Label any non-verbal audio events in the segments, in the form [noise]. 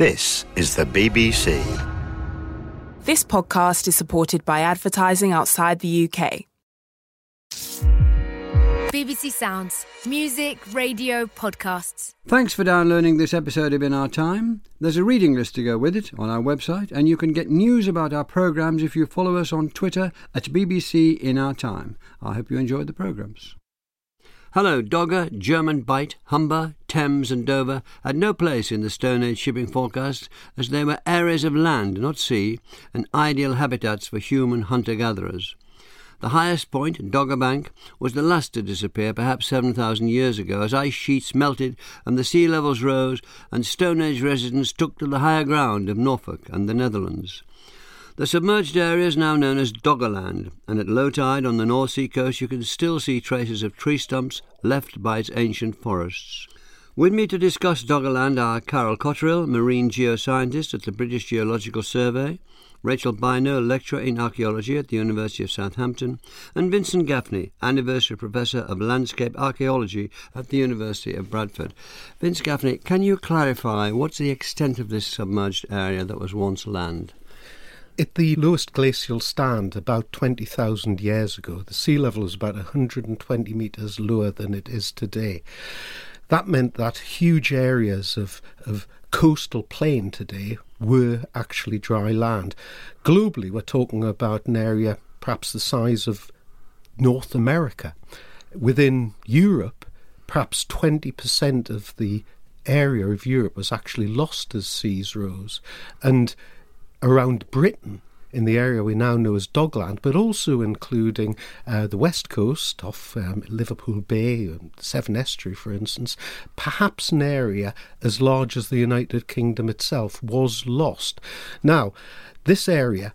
This is the BBC. This podcast is supported by advertising outside the UK. BBC Sounds. Music, radio, podcasts. Thanks for downloading this episode of In Our Time. There's a reading list to go with it on our website, and you can get news about our programmes if you follow us on Twitter at BBC In Our Time. I hope you enjoyed the programmes. Hello, Dogger, German Bight, Humber, Thames, and Dover had no place in the Stone Age shipping forecast as they were areas of land, not sea, and ideal habitats for human hunter gatherers. The highest point, Dogger Bank, was the last to disappear perhaps 7,000 years ago as ice sheets melted and the sea levels rose and Stone Age residents took to the higher ground of Norfolk and the Netherlands. The submerged area is now known as Doggerland, and at low tide on the North Sea coast you can still see traces of tree stumps left by its ancient forests. With me to discuss Doggerland are Carol Cotterill, marine geoscientist at the British Geological Survey, Rachel Bynoe, lecturer in archaeology at the University of Southampton, and Vincent Gaffney, anniversary professor of landscape archaeology at the University of Bradford. Vince Gaffney, can you clarify what's the extent of this submerged area that was once land? At the lowest glacial stand about 20,000 years ago, the sea level was about 120 metres lower than it is today. That meant that huge areas of, of coastal plain today were actually dry land. Globally, we're talking about an area perhaps the size of North America. Within Europe, perhaps 20% of the area of Europe was actually lost as seas rose. And around Britain, in the area we now know as Doggerland, but also including uh, the west coast off um, Liverpool Bay and Severn Estuary, for instance, perhaps an area as large as the United Kingdom itself was lost. Now, this area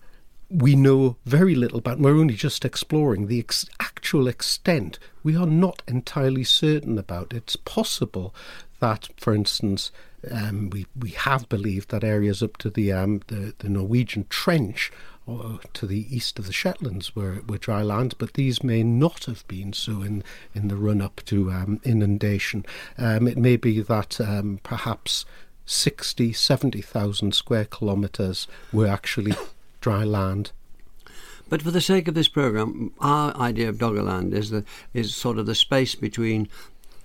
we know very little about. We're only just exploring the ex- actual extent. We are not entirely certain about. It's possible that, for instance, um, we we have believed that areas up to the um, the, the Norwegian Trench or to the east of the Shetlands were, were dry land, but these may not have been so in, in the run up to um, inundation. Um, it may be that um, perhaps 60, 70,000 square kilometres were actually [coughs] dry land. But for the sake of this program, our idea of Doggerland is the is sort of the space between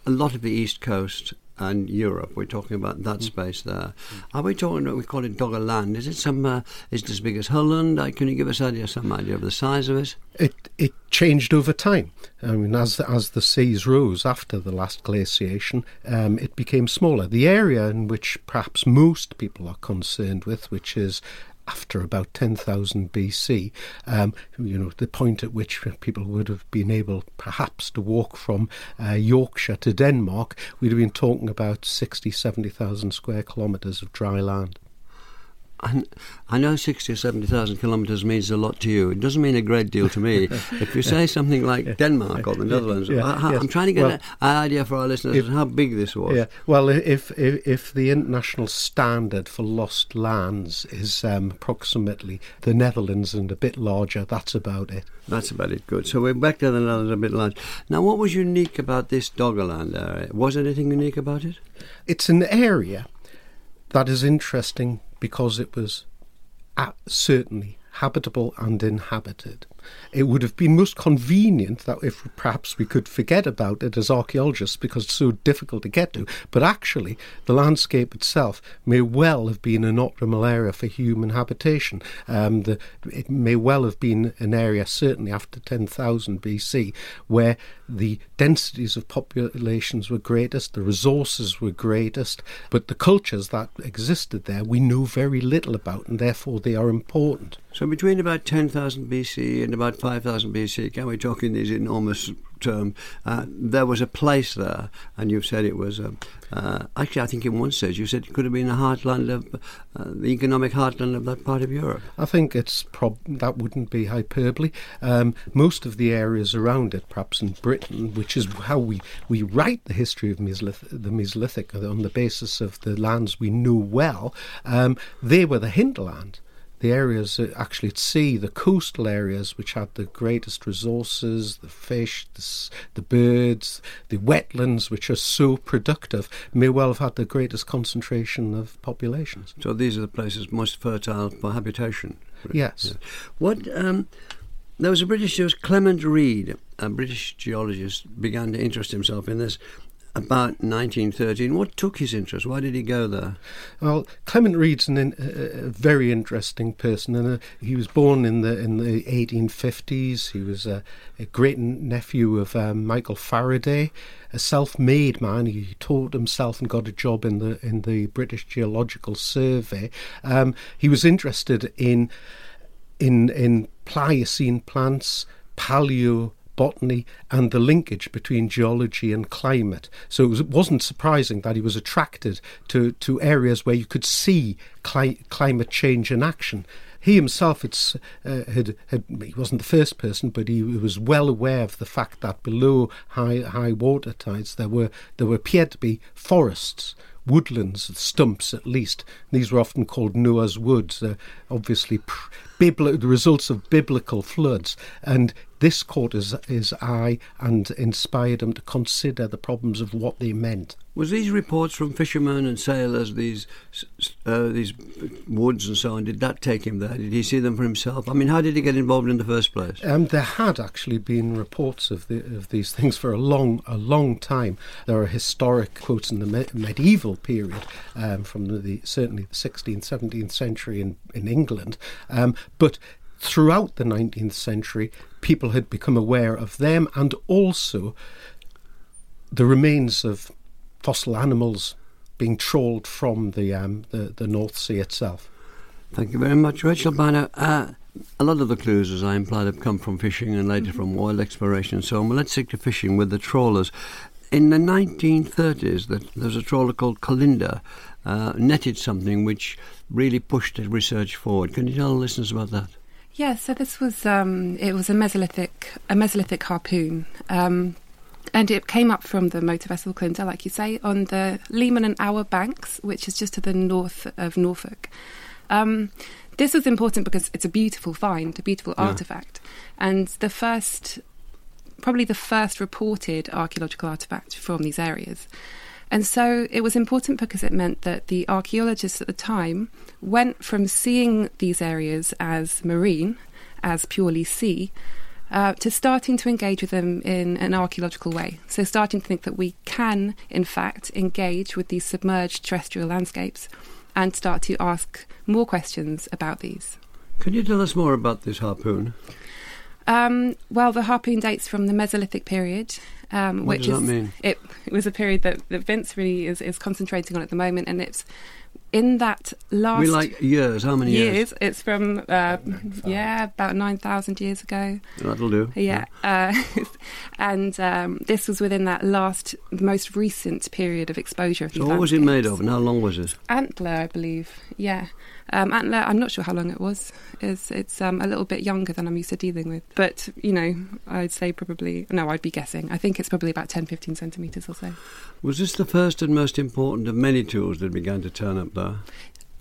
a lot of the east coast and Europe. We're talking about that mm. space there. Are we talking? We call it Doggerland. Is it some? Uh, is it as big as Holland? Uh, can you give us idea, some idea of the size of it? It it changed over time. I mean, as as the seas rose after the last glaciation, um, it became smaller. The area in which perhaps most people are concerned with, which is after about 10,000 BC, um, you know, the point at which people would have been able perhaps to walk from uh, Yorkshire to Denmark, we'd have been talking about 60, 70,000 square kilometres of dry land. I, I know 60 or 70,000 kilometres means a lot to you. It doesn't mean a great deal to me. [laughs] if you say something like Denmark or the Netherlands, yeah, I, am trying to get well, an idea for our listeners if, how big this was. Yeah, well, if, if, if the international standard for lost lands is um, approximately the Netherlands and a bit larger, that's about it. That's about it, good. So we're back to the Netherlands a bit large. Now, what was unique about this Doggerland area? Was anything unique about it? It's an area that is interesting because it was certainly habitable and inhabited. It would have been most convenient that if perhaps we could forget about it as archaeologists because it's so difficult to get to, but actually the landscape itself may well have been an optimal area for human habitation. Um, the, it may well have been an area, certainly after 10,000 BC, where the densities of populations were greatest, the resources were greatest, but the cultures that existed there we know very little about, and therefore they are important. So between about 10,000 BC and about 5,000 BC, can we talk in these enormous terms? Uh, there was a place there, and you've said it was. Uh, uh, actually, I think in one stage you said it could have been the heartland of uh, the economic heartland of that part of Europe. I think it's prob- that wouldn't be hyperbole. Um, most of the areas around it, perhaps in Britain, which is how we, we write the history of Mesolith- the Mesolithic on the basis of the lands we knew well, um, they were the hinterland the areas actually at sea, the coastal areas which had the greatest resources, the fish, the, the birds, the wetlands which are so productive, may well have had the greatest concentration of populations. So these are the places most fertile for habitation. Yes. Yeah. What um, there was a British geologist, Clement Reid, a British geologist, began to interest himself in this about 1913. What took his interest? Why did he go there? Well, Clement Reid's an, a, a very interesting person, and a, uh, he was born in the in the 1850s. He was a, a great nephew of um, Michael Faraday, a self-made man. He taught himself and got a job in the in the British Geological Survey. Um, he was interested in in in Pliocene plants, paleo botany and the linkage between geology and climate. So it, was, not surprising that he was attracted to, to areas where you could see cli- climate change in action. He himself uh, had, had, he wasn't the first person, but he was well aware of the fact that below high high water tides there were there were be forests woodlands, stumps at least. These were often called Noah's Woods, uh, obviously pr- bibli- the results of biblical floods. And this caught his, his eye and inspired him to consider the problems of what they meant. Was these reports from fishermen and sailors, these uh, these woods and so on, did that take him there? Did he see them for himself? I mean, how did he get involved in the first place? Um, there had actually been reports of the, of these things for a long a long time. There are historic quotes in the me- medieval period um, from the, the, certainly the 16th, 17th century in in England, um, but throughout the 19th century, people had become aware of them and also the remains of fossil animals being trawled from the, um, the, the North Sea itself. Thank you very much, Rachel Bynoe. Uh, a lot of the clues, as I implied, have come from fishing and later from oil exploration and so on. But let's stick to fishing with the trawlers. In the 1930s, there was a trawler called Colinda, uh, netted something which really pushed the research forward. Can you tell the listeners about that? Yeah, so this was um, it was a Mesolithic a Mesolithic harpoon. Um, and it came up from the motor vessel Colinda, like you say, on the Leman and Ower banks, which is just to the north of Norfolk. Um, this was important because it's a beautiful find, a beautiful yeah. artifact, and the first, probably the first reported archaeological artifact from these areas. And so it was important because it meant that the archaeologists at the time went from seeing these areas as marine, as purely sea, uh, to starting to engage with them in an archaeological way. So, starting to think that we can, in fact, engage with these submerged terrestrial landscapes and start to ask more questions about these. Can you tell us more about this harpoon? Um, well, the harpoon dates from the Mesolithic period, um, what which does is that mean? It, it was a period that, that Vince really is, is concentrating on at the moment, and it's in that last we like years. How many years? years it's from uh, yeah about nine thousand years ago. That'll do. Yeah, yeah. Uh, [laughs] and um, this was within that last most recent period of exposure. Of so what was it made of, and how long was it? Antler, I believe. Yeah, um, Antler, I'm not sure how long it was. It's, it's um, a little bit younger than I'm used to dealing with. But, you know, I'd say probably, no, I'd be guessing. I think it's probably about 10, 15 centimetres or so. Was this the first and most important of many tools that began to turn up there?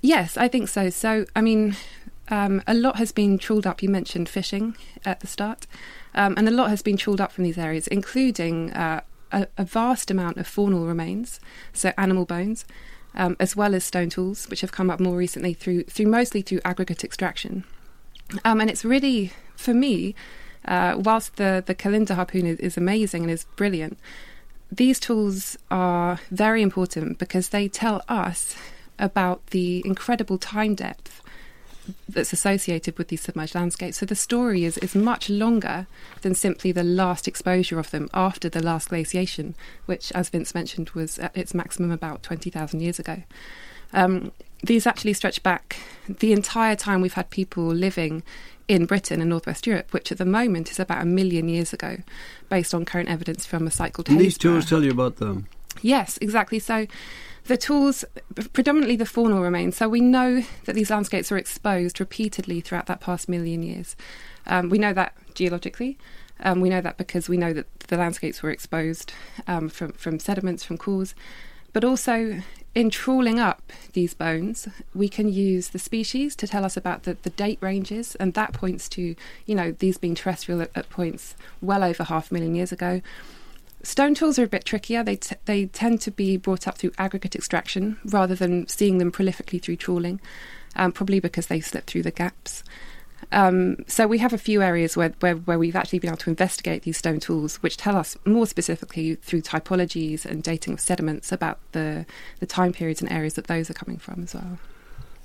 Yes, I think so. So, I mean, um, a lot has been trawled up. You mentioned fishing at the start. Um, and a lot has been trawled up from these areas, including uh, a, a, vast amount of faunal remains, so animal bones, um, as well as stone tools, which have come up more recently through through mostly through aggregate extraction. Um, and it's really, for me, uh, whilst the the Colinda harpoon is, is amazing and is brilliant, these tools are very important because they tell us about the incredible time depth that's associated with these submerged landscapes. So the story is, is much longer than simply the last exposure of them after the last glaciation, which, as Vince mentioned, was at its maximum about 20,000 years ago. Um, these actually stretch back the entire time we've had people living in Britain and Northwest Europe, which at the moment is about a million years ago, based on current evidence from a called And these tools tell you about them? Yes, exactly. So the tools, predominantly the faunal remains. So we know that these landscapes were exposed repeatedly throughout that past million years. Um, we know that geologically. Um, we know that because we know that the landscapes were exposed um, from, from sediments, from cores. But also, in trawling up these bones, we can use the species to tell us about the, the date ranges, and that points to, you know, these being terrestrial at, at points well over half a million years ago. Stone tools are a bit trickier. They t- they tend to be brought up through aggregate extraction rather than seeing them prolifically through trawling, um, probably because they slip through the gaps. Um, so we have a few areas where, where, where we've actually been able to investigate these stone tools, which tell us more specifically through typologies and dating of sediments about the the time periods and areas that those are coming from as well.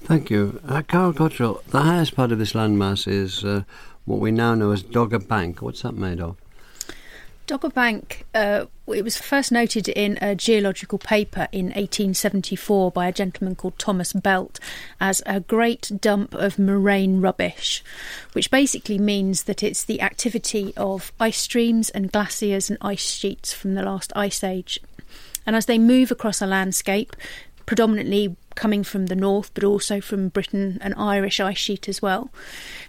Thank you. Uh, Carol Cotterill, the highest part of this landmass is uh, what we now know as Dogger Bank. What's that made of? Dogger Bank, uh, it was first noted in a geological paper in 1874 by a gentleman called Thomas Belt as a great dump of moraine rubbish, which basically means that it's the activity of ice streams and glaciers and ice sheets from the last ice age. And as they move across a landscape, predominantly coming from the north, but also from Britain and Irish ice sheet as well,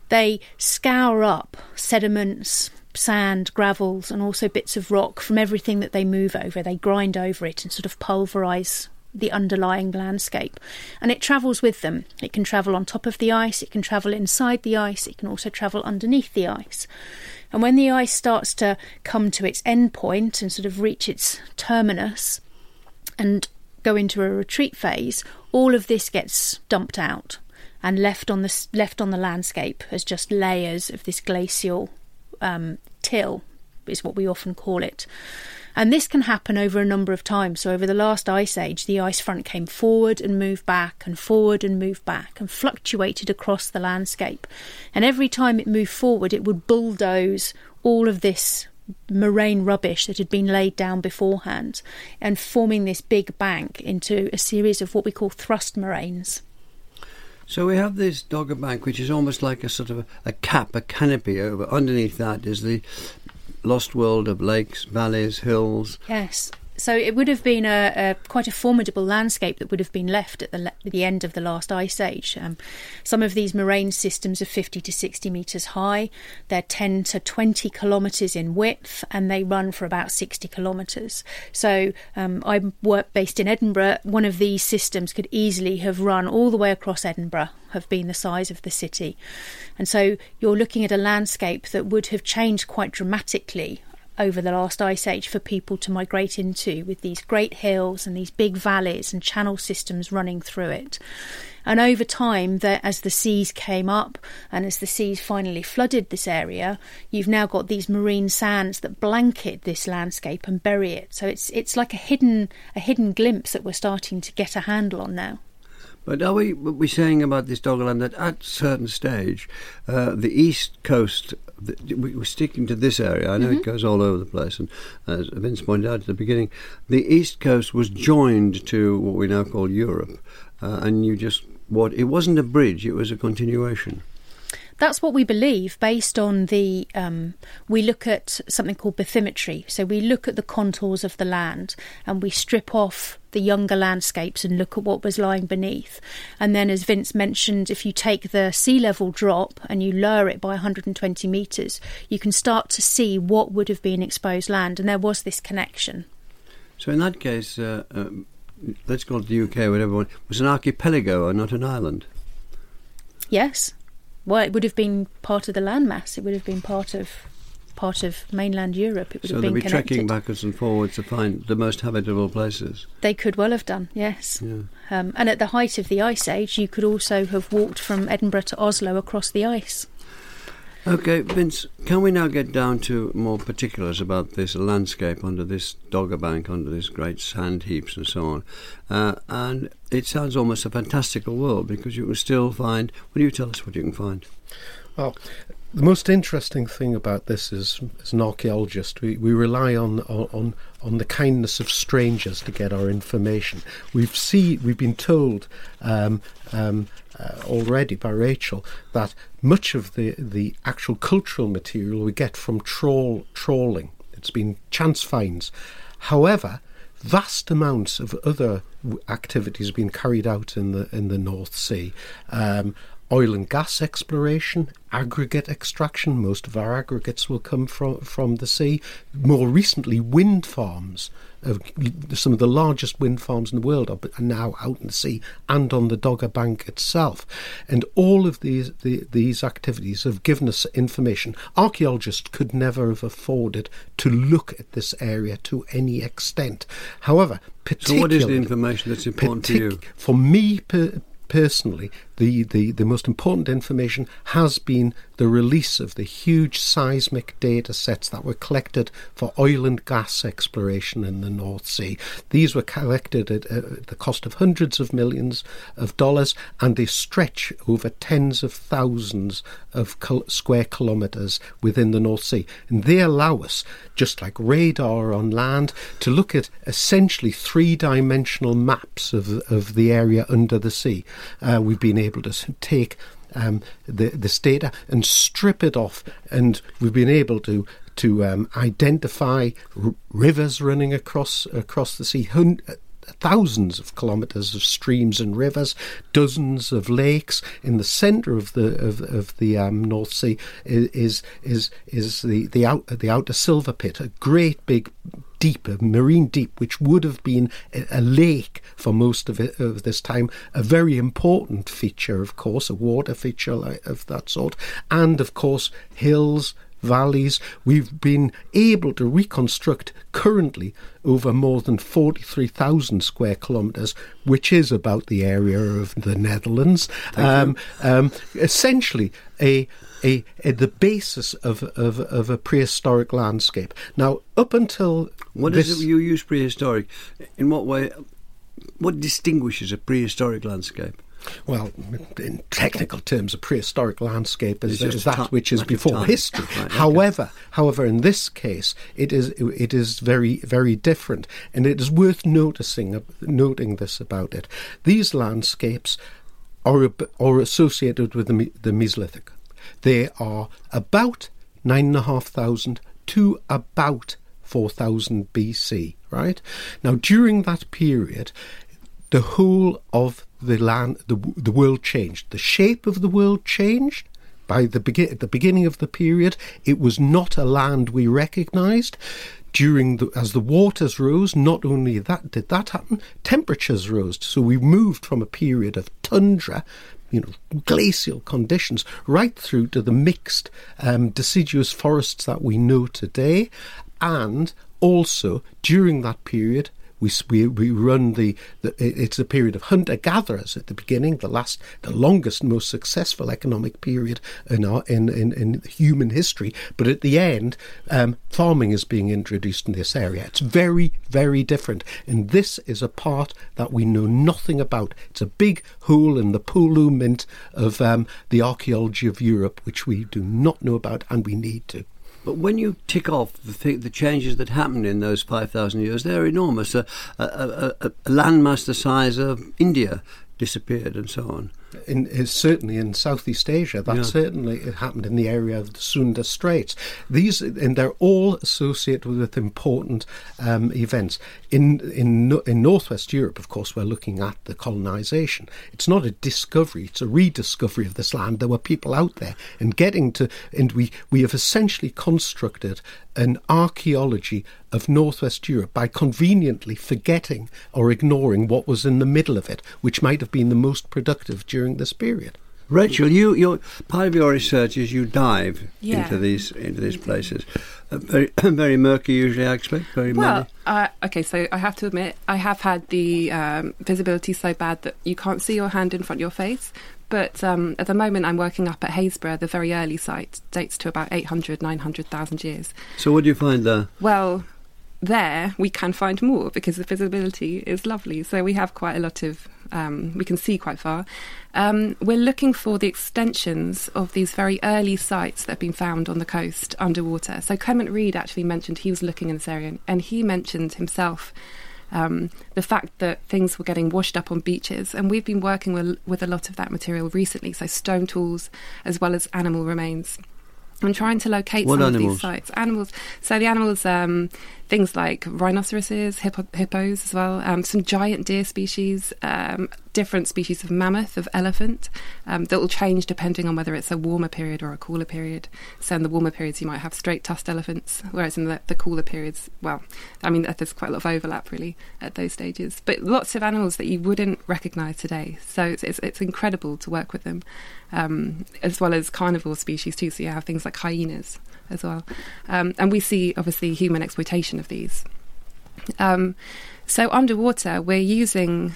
they scour up sediments, sand, gravels, and also bits of rock from everything that they move over. They grind over it and sort of pulverise the underlying landscape. And it travels with them. It can travel on top of the ice, it can travel inside the ice, it can also travel underneath the ice. And when the ice starts to come to its end point and sort of reach its terminus and go into a retreat phase, all of this gets dumped out and left on the left on the landscape as just layers of this glacial um, till, is what we often call it. And this can happen over a number of times. So, over the last ice age, the ice front came forward and moved back, and forward and moved back, and fluctuated across the landscape. And every time it moved forward, it would bulldoze all of this moraine rubbish that had been laid down beforehand and forming this big bank into a series of what we call thrust moraines. So we have this Dogger Bank, which is almost like a sort of a, a cap, a canopy over. Underneath that is the lost world of lakes, valleys, hills. Yes. So it would have been a, a, quite a formidable landscape that would have been left at the, le- the end of the last ice age. Um, some of these moraine systems are 50 to 60 metres high. They're 10 to 20 kilometres in width, and they run for about 60 kilometres. So um, I'm work based in Edinburgh. One of these systems could easily have run all the way across Edinburgh, have been the size of the city, and so you're looking at a landscape that would have changed quite dramatically over the last ice age for people to migrate into with these great hills and these big valleys and channel systems running through it. And over time, as the seas came up and as the seas finally flooded this area, you've now got these marine sands that blanket this landscape and bury it. So it's it's like a hidden a hidden glimpse that we're starting to get a handle on now. But are we, we saying about this Doggerland that at certain stage, uh, the east coast, the, we, are sticking to this area, I know mm-hmm. it goes all over the place, and as Vince pointed out at the beginning, the east coast was joined to what we now call Europe, uh, and you just, what, it wasn't a bridge, it was a continuation. That's what we believe based on the. Um, we look at something called bathymetry. So we look at the contours of the land and we strip off the younger landscapes and look at what was lying beneath. And then, as Vince mentioned, if you take the sea level drop and you lower it by 120 metres, you can start to see what would have been exposed land. And there was this connection. So, in that case, uh, uh, let's call it the UK, whatever, it was an archipelago or not an island? Yes well, it would have been part of the landmass. It would have been part of part of mainland Europe. It would so have been they'd be connected. trekking backwards and forwards to find the most habitable places. They could well have done, yes. Yeah. Um, and at the height of the ice age, you could also have walked from Edinburgh to Oslo across the ice. Okay, Vince, can we now get down to more particulars about this landscape under this Dogger Bank, under these great sand heaps and so on? Uh, and it sounds almost a fantastical world because you can still find. Do you tell us what you can find? Well, the most interesting thing about this is, as an archaeologist, we, we rely on, on on the kindness of strangers to get our information. We've see we've been told um, um, uh, already by Rachel that much of the the actual cultural material we get from trawl trawling. It's been chance finds. However, vast amounts of other activities being carried out in the in the North Sea. Um, oil and gas exploration, aggregate extraction. Most of our aggregates will come from, from the sea. More recently, wind farms. Uh, some of the largest wind farms in the world are, are now out in the sea and on the Dogger Bank itself. And all of these the, these activities have given us information archaeologists could never have afforded to look at this area to any extent. However, so what is the information that's important partic- to you? For me per- personally, the, the, the most important information has been the release of the huge seismic data sets that were collected for oil and gas exploration in the North Sea. These were collected at uh, the cost of hundreds of millions of dollars and they stretch over tens of thousands of square kilometres within the North Sea. And they allow us, just like radar on land, to look at essentially three dimensional maps of, of the area under the sea. Uh, we've been able to take um, the, this data and strip it off, and we've been able to to um, identify r- rivers running across across the sea. Thousands of kilometres of streams and rivers, dozens of lakes. In the centre of the of, of the um, North Sea is is is the the out the outer Silver Pit, a great big deep, a marine deep, which would have been a, a lake for most of, it, of this time, a very important feature, of course, a water feature of that sort, and of course hills, valleys. We've been able to reconstruct currently over more than 43,000 square kilometres, which is about the area of the Netherlands. Um, um, essentially, a a, a, the basis of, of, of a prehistoric landscape. Now, up until what this, is it you use prehistoric? In what way? What distinguishes a prehistoric landscape? Well, in technical terms, a prehistoric landscape is, is that ti- which is before time. history. Right, okay. However, however, in this case, it is it is very very different, and it is worth noticing noting this about it. These landscapes are are associated with the, the Mesolithic. They are about nine and a half thousand to about four thousand BC. Right now, during that period, the whole of the land, the, the world changed. The shape of the world changed. By the at the beginning of the period, it was not a land we recognised. During the, as the waters rose, not only that did that happen, temperatures rose. So we moved from a period of tundra, you know, glacial conditions, right through to the mixed um, deciduous forests that we know today, and also during that period we, we, we run the, the it's a period of hunter gatherers at the beginning, the last, the longest, most successful economic period in our in, in, in human history. But at the end, um, farming is being introduced in this area. It's very very different, and this is a part that we know nothing about. It's a big hole in the Pulu mint of um, the archaeology of Europe, which we do not know about, and we need to. But when you tick off the, th- the changes that happened in those 5,000 years, they're enormous. A, a, a, a landmass the size of India disappeared and so on. In, is certainly in Southeast Asia. That Yeah. certainly it happened in the area of the Sunda Straits. These and they're all associated with important um, events. In in in Northwest Europe, of course, we're looking at the colonisation. It's not a discovery; it's a rediscovery of this land. There were people out there, and getting to and we we have essentially constructed an archaeology of Northwest Europe by conveniently forgetting or ignoring what was in the middle of it, which might have been the most productive during this period. Rachel, you, your part of your research is you dive Yeah. into these into these places. Uh, very [clears throat] very murky, usually. I expect very Well, muddy. uh, okay, so I have to admit, I have had the um, visibility so bad that you can't see your hand in front of your face. But um, at the moment, I'm working up at Happisburgh, the very early site, dates to about 800, 900,000 years. So what do you find there? Well, there we can find more because the visibility is lovely. So we have quite a lot of, um, we can see quite far. Um, we're looking for the extensions of these very early sites that have been found on the coast underwater. So Clement Reid actually mentioned he was looking in this area and he mentioned himself. Um, the fact that things were getting washed up on beaches, and we've been working with, with a lot of that material recently, so stone tools as well as animal remains. I'm trying to locate What some of these sites. Animals. So the animals, um, things like rhinoceroses, hippo- hippos as well, um, some giant deer species, um, different species of mammoth, of elephant, um, that will change depending on whether it's a warmer period or a cooler period. So in the warmer periods, you might have straight tusked elephants, whereas in the, the cooler periods, well, I mean, there's quite a lot of overlap really at those stages. But lots of animals that you wouldn't recognise today. So it's, it's, it's incredible to work with them, um, as well as carnivore species too. So you have things like hyenas as well. Um, and we see obviously human exploitation of these. Um, so underwater, we're using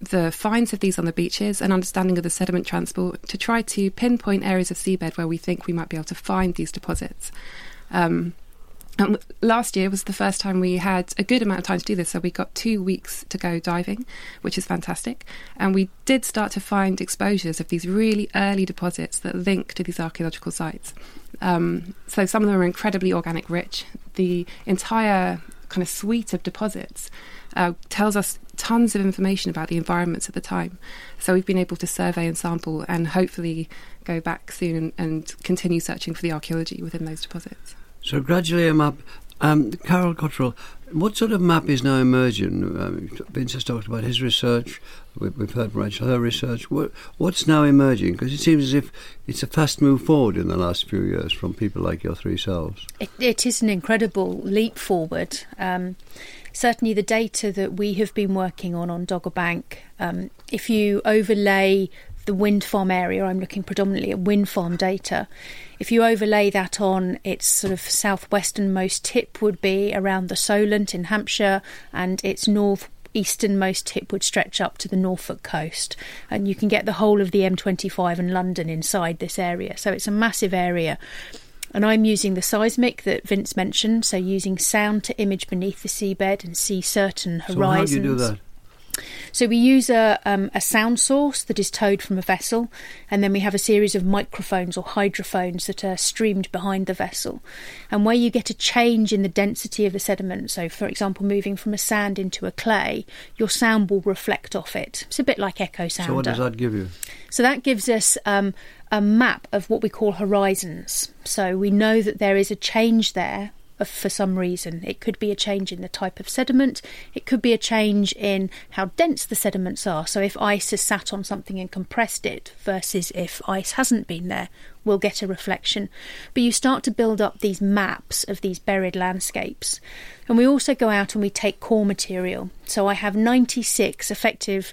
the finds of these on the beaches and understanding of the sediment transport to try to pinpoint areas of seabed where we think we might be able to find these deposits. Um, and last year was the first time we had a good amount of time to do this, so we got two weeks to go diving, which is fantastic. And we did start to find exposures of these really early deposits that link to these archaeological sites. Um, so some of them are incredibly organic rich. The entire kind of suite of deposits uh, tells us tons of information about the environments at the time. So we've been able to survey and sample and hopefully go back soon and, and continue searching for the archaeology within those deposits. So gradually a map. Um, Carol Cotterill, what sort of map is now emerging? Um, Vince has talked about his research. We've, we've heard Rachel her research. What, what's now emerging? Because it seems as if it's a fast move forward in the last few years from people like your three selves. It, it is an incredible leap forward. Um, certainly, the data that we have been working on on Dogger Bank, um, if you overlay the wind farm area, I'm looking predominantly at wind farm data. If you overlay that on its sort of southwesternmost tip would be around the Solent in Hampshire, and its north easternmost tip would stretch up to the Norfolk coast, and you can get the whole of the M25 and London inside this area. So it's a massive area. And I'm using the seismic that Vince mentioned, so using sound to image beneath the seabed and see certain horizons. So how do you do that? So we use a, um, a sound source that is towed from a vessel, and then we have a series of microphones or hydrophones that are streamed behind the vessel. And where you get a change in the density of the sediment, so for example, moving from a sand into a clay, your sound will reflect off it. It's a bit like echo sounder. So what does that give you? So that gives us um, a map of what we call horizons. So we know that there is a change there for some reason. It could be a change in the type of sediment, it could be a change in how dense the sediments are. So, if ice has sat on something and compressed it versus if ice hasn't been there, we'll get a reflection. But you start to build up these maps of these buried landscapes. And we also go out and we take core material. So, I have 96 effective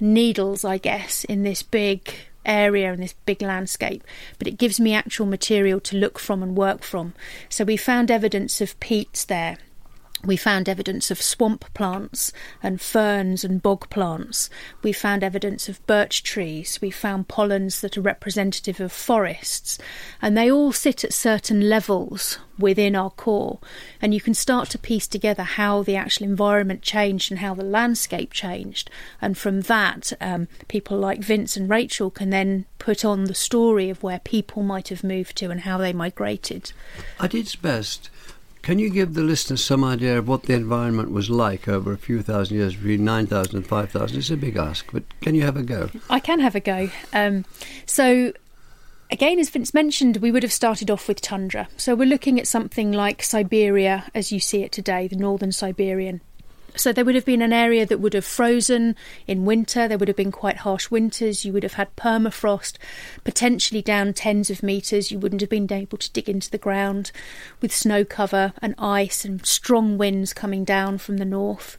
needles, I guess, in this big area and this big landscape, but it gives me actual material to look from and work from. So we found evidence of peats there we found evidence of swamp plants and ferns and bog plants. We found evidence of birch trees. We found pollens that are representative of forests. And they all sit at certain levels within our core. And you can start to piece together how the actual environment changed and how the landscape changed. And from that, um, people like Vince and Rachel can then put on the story of where people might have moved to and how they migrated. At its best, can you give the listeners some idea of what the environment was like over a few thousand years, between 9,000 and 5,000? It's a big ask, but can you have a go? I can have a go. Um, so, again, as Vince mentioned, we would have started off with tundra. So, we're looking at something like Siberia as you see it today, the northern Siberian so there would have been an area that would have frozen in winter. There would have been quite harsh winters. You would have had permafrost, potentially down tens of metres. You wouldn't have been able to dig into the ground with snow cover and ice and strong winds coming down from the north.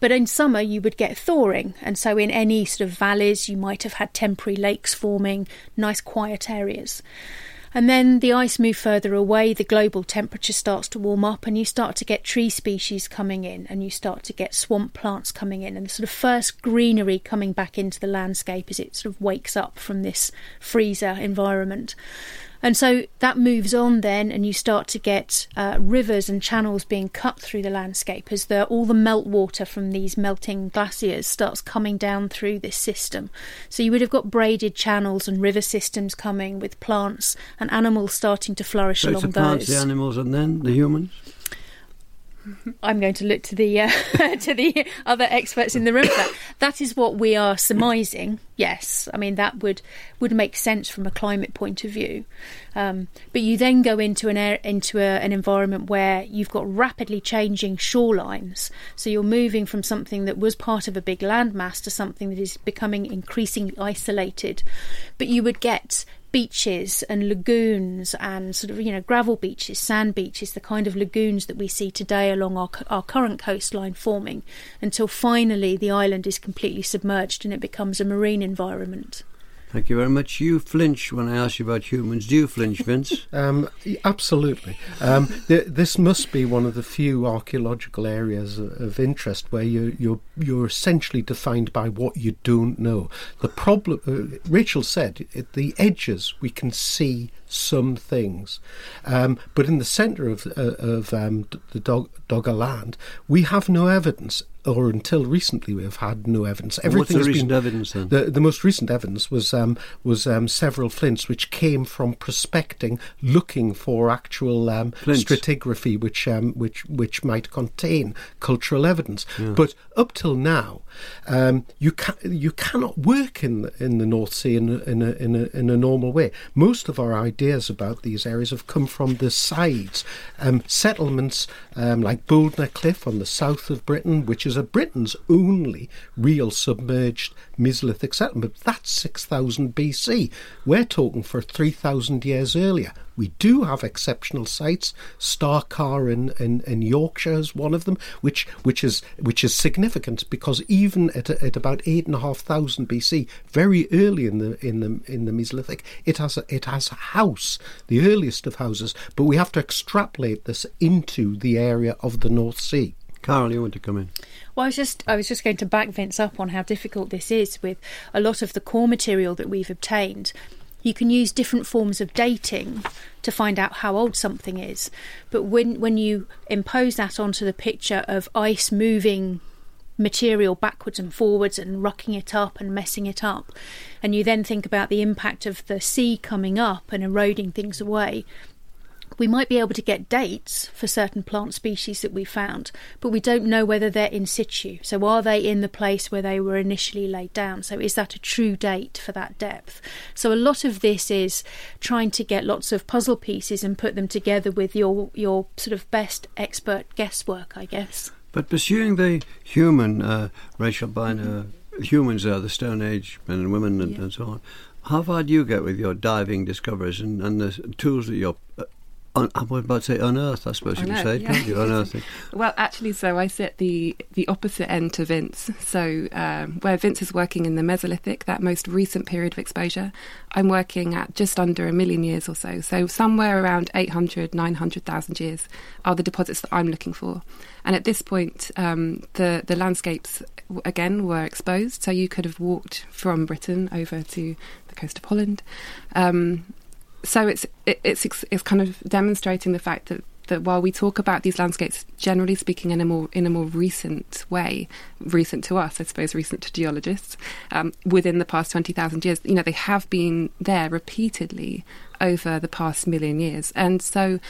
But in summer, you would get thawing, and so in any sort of valleys, you might have had temporary lakes forming, nice quiet areas. And then the ice moves further away, the global temperature starts to warm up, and you start to get tree species coming in, and you start to get swamp plants coming in, and the sort of first greenery coming back into the landscape as it sort of wakes up from this freezer environment. And so that moves on then, and you start to get uh, rivers and channels being cut through the landscape as the, all the meltwater from these melting glaciers starts coming down through this system. So you would have got braided channels and river systems coming with plants and animals starting to flourish so along it's the plants, those. the animals, and then the humans? I'm going to look to the uh, [laughs] to the other experts in the room. That is what we are surmising. Yes, I mean that would would make sense from a climate point of view. Um, but you then go into an air, into a, an environment where you've got rapidly changing shorelines. So you're moving from something that was part of a big landmass to something that is becoming increasingly isolated. But you would get beaches and lagoons and sort of you know gravel beaches, sand beaches, the kind of lagoons that we see today along our our current coastline forming until finally the island is completely submerged and it becomes a marine environment. Thank you very much. You flinch when I ask you about humans. Do you flinch, Vince? [laughs] Um, absolutely. Um, th- this must be one of the few archaeological areas of, interest where you, you're you're essentially defined by what you don't know. The problem, uh, Rachel said, at the edges we can see some things, um, but in the centre of uh, of um, the Dog- Dogger land, we have no evidence or until recently we have had no evidence. Everything What's the recent been, evidence then? The, the most recent evidence was um, was um, several flints which came from prospecting, looking for actual um, stratigraphy, which um, which which might contain cultural evidence. Yeah. But up till now, um, you can you cannot work in the, in the North Sea in a, in a, in a, in a normal way. Most of our ideas about these areas have come from the sides, um, settlements like Bouldnor Cliff on the south of Britain, which is Britain's only real submerged Mesolithic settlement. That's 6000 BC. We're talking for 3000 years earlier. We do have exceptional sites. Star Carr in, in, in Yorkshire is one of them, which which is which is significant because even at, at about eight and a half thousand BC, very early in the in the in the Mesolithic, it has a, it has a house, the earliest of houses. But we have to extrapolate this into the area of the North Sea. Carol, you want to come in? Well, I was just I was just going to back Vince up on how difficult this is with a lot of the core material that we've obtained. You can use different forms of dating to find out how old something is, but when when you impose that onto the picture of ice moving material backwards and forwards and rucking it up and messing it up, and you then think about the impact of the sea coming up and eroding things away, we might be able to get dates for certain plant species that we found, but we don't know whether they're in situ. So, are they in the place where they were initially laid down? So, is that a true date for that depth? So, a lot of this is trying to get lots of puzzle pieces and put them together with your your sort of best expert guesswork, I guess. But pursuing the human uh, Rachel Bynoe, humans are the Stone Age men and women and, yeah. and so on. How far do you get with your diving discoveries and, and the tools that you're I was about to say unearth, I suppose you could say, yeah. you? [laughs] Well, actually, so I sit the, the opposite end to Vince. So, um, where Vince is working in the Mesolithic, that most recent period of exposure, I'm working at just under a million years or so. So, somewhere around 800, 900,000 years are the deposits that I'm looking for. And at this point, um, the, the landscapes, again, were exposed. So, you could have walked from Britain over to the coast of Holland. Um, so it's it, it's it's kind of demonstrating the fact that that while we talk about these landscapes generally speaking in a more in a more recent way, recent to us, I suppose, recent to geologists, um, within the past twenty thousand years, you know, they have been there repeatedly over the past million years, and so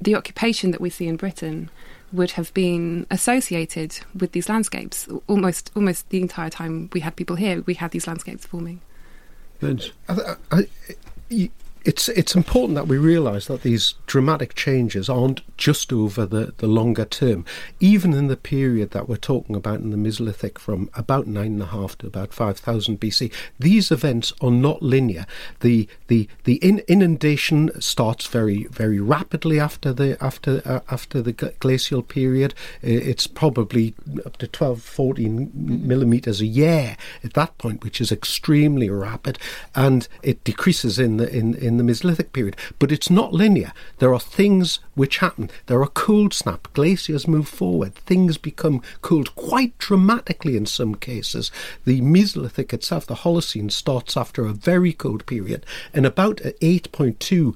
the occupation that we see in Britain would have been associated with these landscapes almost almost the entire time we had people here. We had these landscapes forming. Vince, I, I, it's it's important that we realise that these dramatic changes aren't just over the, the longer term. Even in the period that we're talking about in the Mesolithic, from about nine and a half to about five thousand BC, these events are not linear. The the the in, inundation starts very very rapidly after the after uh, after the glacial period. It's probably up to 12, 14 millimeters a year at that point, which is extremely rapid, and it decreases in the in in the Mesolithic period. But it's not linear. There are things which happen. There are cold snap. Glaciers move forward. Things become cooled quite dramatically in some cases. The Mesolithic itself, the Holocene, starts after a very cold period. And about 8.2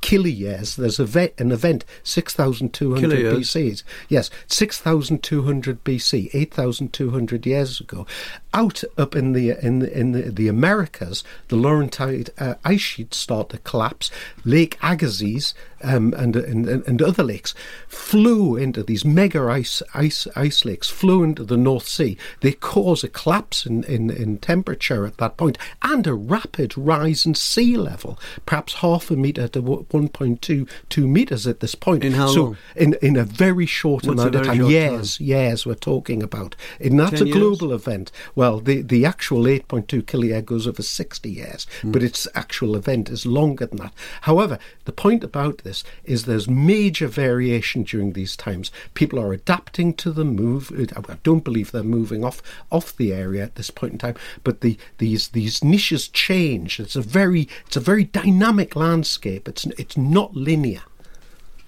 kiloyears. There's a ve- an event 6,200 BC. Yes, 6,200 BC, 8,200 years ago. Out up in the in the, in the, the Americas, the Laurentide uh, ice sheets start to collapse. Lake Agassiz um, and, and and other lakes flew into these mega ice ice ice lakes, flew into the North Sea. They cause a collapse in, in, in temperature at that point and a rapid rise in sea level, perhaps half a metre to 1.2 two metres at this point. In how so long? In, in a very short What's amount of time. Years, years we're talking about. And that's 10 a years? global event. Well, the, the actual 8.2 kiloyear goes over 60 years, Hmm. but its actual event is longer than that. However, the point about this is there's major variation during these times. People are adapting to the move. Uh, I don't believe they're moving off off the area at this point in time, but the these these niches change. It's a very it's a very dynamic landscape. It's it's not linear.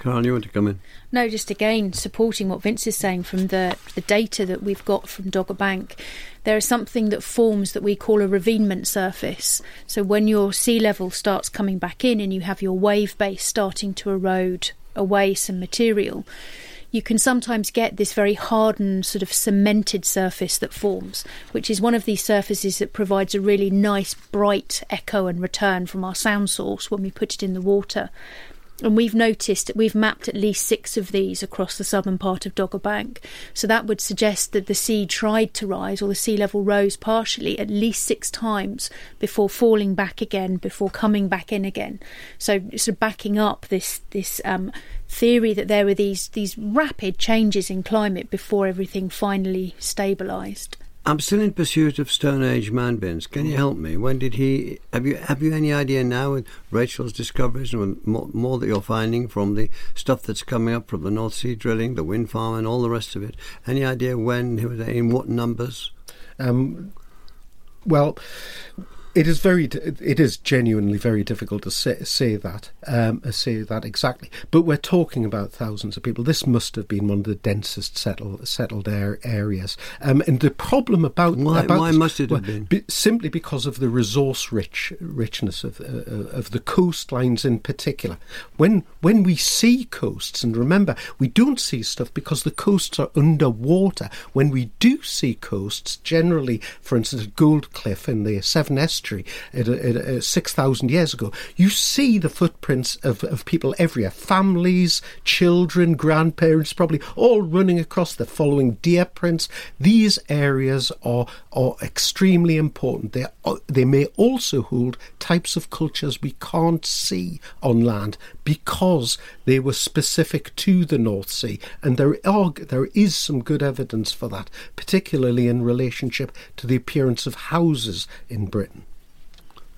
Carl, you want to come in? No, just again supporting what Vince is saying from the the data that we've got from Dogger Bank. There is something that forms that we call a ravinement surface. So when your sea level starts coming back in and you have your wave base starting to erode away some material, you can sometimes get this very hardened, sort of cemented surface that forms, which is one of these surfaces that provides a really nice, bright echo and return from our sound source when we put it in the water. And we've noticed that we've mapped at least six of these across the southern part of Dogger Bank. So that would suggest that the sea tried to rise, or the sea level rose partially at least six times before falling back again, before coming back in again. So sort of backing up this this um, theory that there were these these rapid changes in climate before everything finally stabilised. I'm still in pursuit of Stone Age man bins. Can you help me? When did he? Have you have you any idea now with Rachel's discoveries and more, more that you're finding from the stuff that's coming up from the North Sea drilling, the wind farm, and all the rest of it? Any idea when in what numbers? Um, well, it is very, it is genuinely very difficult to say, say that, um, say that exactly. But we're talking about thousands of people. This must have been one of the densest settled settled air, areas. Um, and the problem about Why- about why must it have been? be- simply because of the resource rich richness of uh, of the coastlines in particular. When when we see coasts, and remember, we don't see stuff because the coasts are underwater. When we do see coasts, generally, for instance, Gold Cliff in the Severn Estuary, at, at, at six thousand years ago, you see the footprints of, of people everywhere, families, children, grandparents, probably all running across. They're following deer prints. These areas are are extremely important. They are, they may also hold types of cultures we can't see on land because they were specific to the North Sea, and there are there is some good evidence for that, particularly in relationship to the appearance of houses in Britain.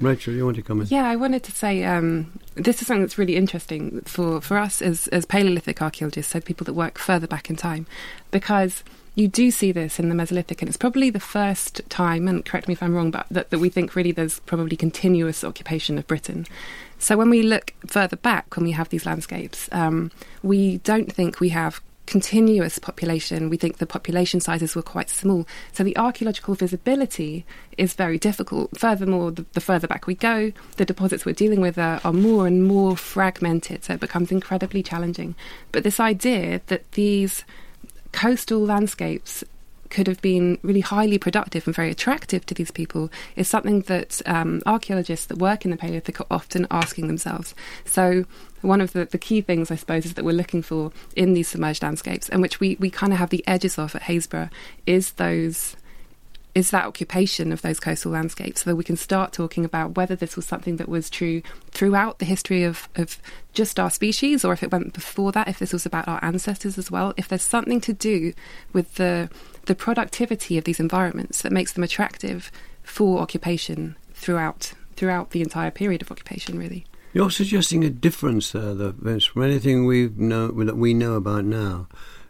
Rachel, you want to come in? Yeah, I wanted to say um, this is something that's really interesting for, for us as, as Paleolithic archaeologists, so people that work further back in time, because you do see this in the Mesolithic, and it's probably the first time, and correct me if I'm wrong, but that, that we think really there's probably continuous occupation of Britain. So when we look further back, when we have these landscapes, um, we don't think we have continuous population. We think the population sizes were quite small. So the archaeological visibility is very difficult. Furthermore, the, the further back we go, the deposits we're dealing with are, are more and more fragmented. So it becomes incredibly challenging. But this idea that these coastal landscapes could have been really highly productive and very attractive to these people is something that um, archaeologists that work in the Paleolithic are often asking themselves. So, one of the, the key things, I suppose, is that we're looking for in these submerged landscapes, and which we, we kind of have the edges of at Happisburgh, is those is that occupation of those coastal landscapes so that we can start talking about whether this was something that was true throughout the history of, of just our species or if it went before that, if this was about our ancestors as well, if there's something to do with the the productivity of these environments that makes them attractive for occupation throughout throughout the entire period of occupation really. You're suggesting a difference there, though, Vince, from anything we know that we know about now.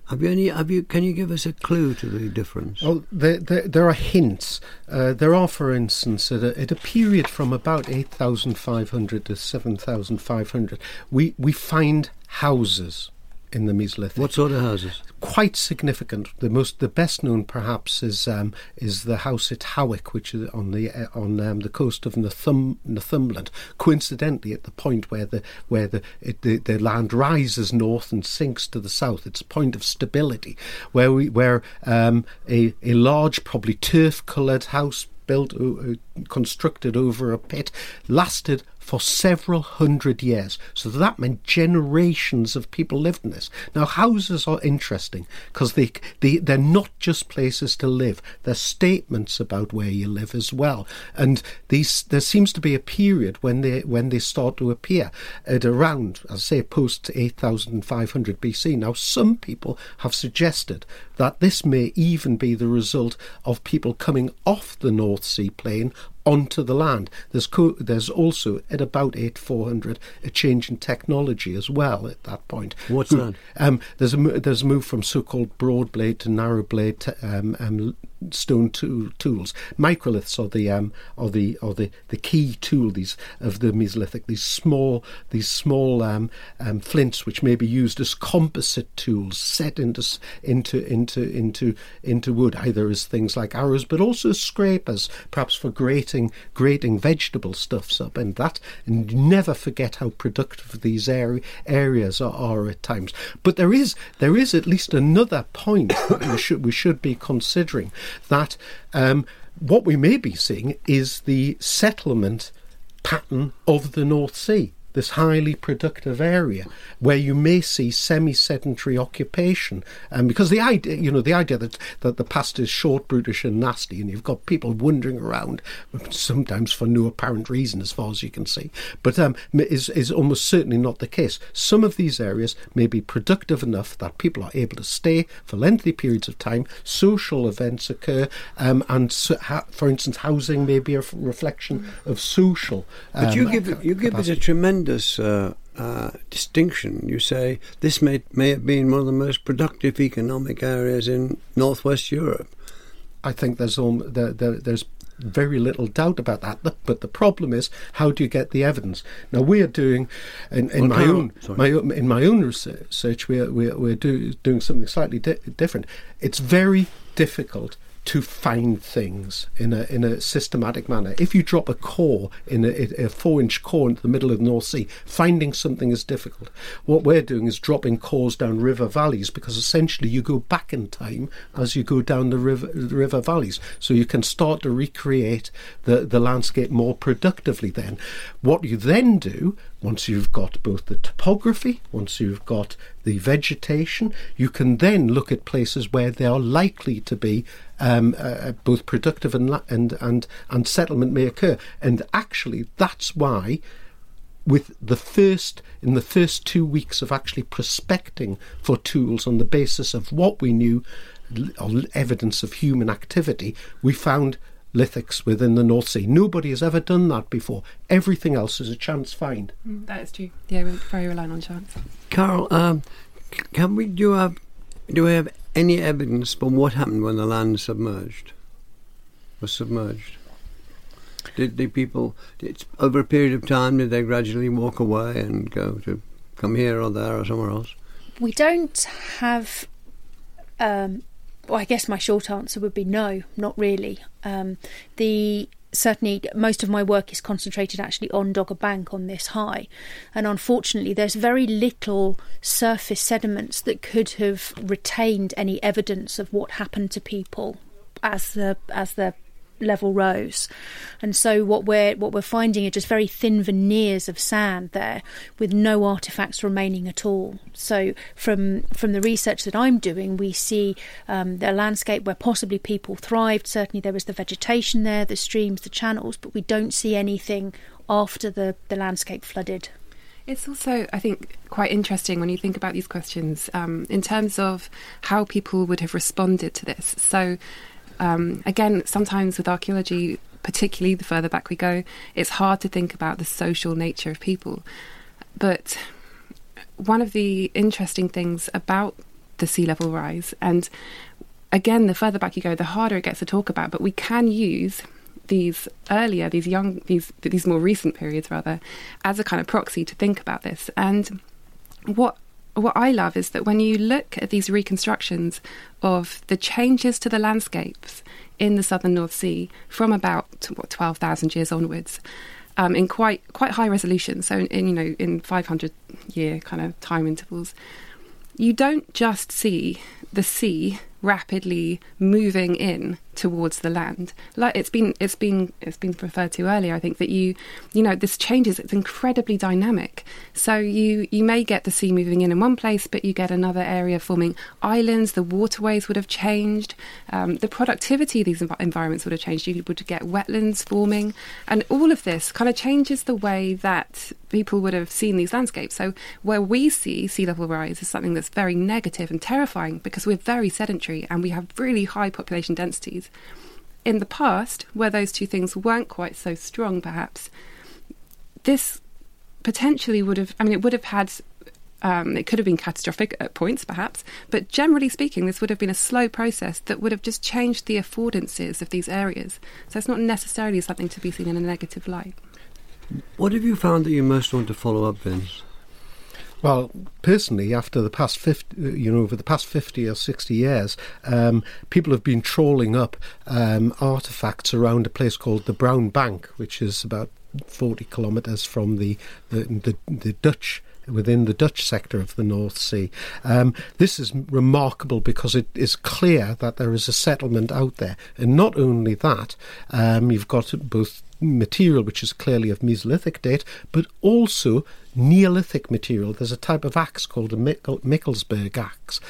Have you any? Have you? Can you give us a clue to the difference? Oh, there, there, there are hints. Uh, there are, for instance, at a, at a period from about 8,500 to 7,500, we, we find houses in the Mesolithic. What sort of houses? Quite significant. The most, the best known, perhaps, is um, is the house at Howick, which is on the uh, on um, the coast of Northum, Northumberland. Coincidentally, at the point where the where the, it, the the land rises north and sinks to the south, it's a point of stability, where we where um, a a large, probably turf-coloured house built uh, constructed over a pit, lasted for several hundred years. So that meant generations of people lived in this. Now, houses are interesting because they, they, they're not just places to live, they're statements about where you live as well. And these, there seems to be a period when they, when they start to appear at around, I say, post 8500 BC. Now, some people have suggested that this may even be the result of people coming off the North Sea plain onto the land. There's co- there's also at about eight four hundred a change in technology as well at that point. What's that? Um, there's a there's a move from so-called broad blade to narrow blade to, um, um, stone tool, tools. Microliths are the um, are the are the, the key tool these of the Mesolithic. These small these small um, um, flints which may be used as composite tools set into into into into into wood, either as things like arrows, but also scrapers, perhaps for grating grating vegetable stuffs up, and that. And never forget how productive these area, areas are, are at times. But there is there is at least another point we should we should be considering that um, what we may be seeing is the settlement pattern of the North Sea this highly productive area where you may see semi-sedentary occupation. And because the idea, you know, the idea that, that the past is short, brutish, and nasty, and you've got people wandering around, sometimes for no apparent reason, as far as you can see, but um, is is almost certainly not the case. Some of these areas may be productive enough that people are able to stay for lengthy periods of time. Social events occur, um, and so, ha, for instance, housing may be a reflection of social. Um, but you give you give it a tremendous tremendous uh, uh, distinction. You say this may may have been one of the most productive economic areas in northwest Europe. I think there's um, there, there, there's very little doubt about that. But the problem is, how do you get the evidence? Now we are doing, in, in my own my in my own research, we're we're, we're do, doing something slightly di- different. It's very difficult to find things in a in a systematic manner. If you drop a core in a, a, four inch core into the middle of the North Sea, finding something is difficult. What we're doing is dropping cores down river valleys because essentially you go back in time as you go down the river the river valleys, so you can start to recreate the the landscape more productively. Then, what you then do once you've got both the topography, once you've got the vegetation, you can then look at places where they are likely to be um, uh, both productive and, and and and settlement may occur. And actually, that's why with the first in the first two weeks of actually prospecting for tools on the basis of what we knew or evidence of human activity, we found lithics within the North Sea. Nobody has ever done that before. Everything else is a chance find. Mm, that is true. Yeah, we're very reliant on chance. Carol, um, can we do have do we have any evidence from what happened when the land submerged? Was submerged. Did the people, it's over a period of time, did they gradually walk away and go to come here or there or somewhere else? We don't have um, well, I guess my short answer would be no, not really. Um, the certainly most of my work is concentrated actually on Dogger Bank on this high, and unfortunately, there's very little surface sediments that could have retained any evidence of what happened to people as the as the level rose. And so what we're what we're finding are just very thin veneers of sand there with no artifacts remaining at all. So from from the research that I'm doing, we see um, landscape where possibly people thrived. Certainly there was the vegetation there, the streams, the channels, but we don't see anything after the, the landscape flooded. It's also, I think, quite interesting when you think about these questions um, in terms of how people would have responded to this. So, um, again, sometimes with archaeology, particularly the further back we go, it's hard to think about the social nature of people. But one of the interesting things about the sea level rise, and again, the further back you go, the harder it gets to talk about, but we can use these earlier, these young, these these more recent periods rather, as a kind of proxy to think about this. And what what I love is that when you look at these reconstructions of the changes to the landscapes in the southern North Sea from about what twelve thousand years onwards, um, in quite quite high resolution, so in, in you know in five hundred year kind of time intervals, you don't just see the sea rapidly moving in towards the land. Like it's been it's been it's been referred to earlier. I think that you you know this changes. It's incredibly dynamic. So you you may get the sea moving in in one place, but you get another area forming islands. The waterways would have changed. Um, the productivity of these env- environments would have changed. You would get wetlands forming, and all of this kind of changes the way that people would have seen these landscapes. So where we see sea level rise is something that's very negative and terrifying because we're very sedentary and we have really high population densities. In the past, where those two things weren't quite so strong, perhaps, this potentially would have, I mean, it would have had, um, it could have been catastrophic at points, perhaps, but generally speaking, this would have been a slow process that would have just changed the affordances of these areas. So it's not necessarily something to be seen in a negative light. What have you found that you most want to follow up, Vince? Well, personally, after the past 50, you know, over the past 50 or 60 years, um, people have been trawling up um, artifacts around a place called the Brown Bank, which is about 40 kilometres from the, the, the, the Dutch within the Dutch sector of the North Sea. Um, this is remarkable because it is clear that there is a settlement out there. And not only that, um, you've got both material which is clearly of Mesolithic date, but also Neolithic material. There's a type of axe called a Michelsberg axe,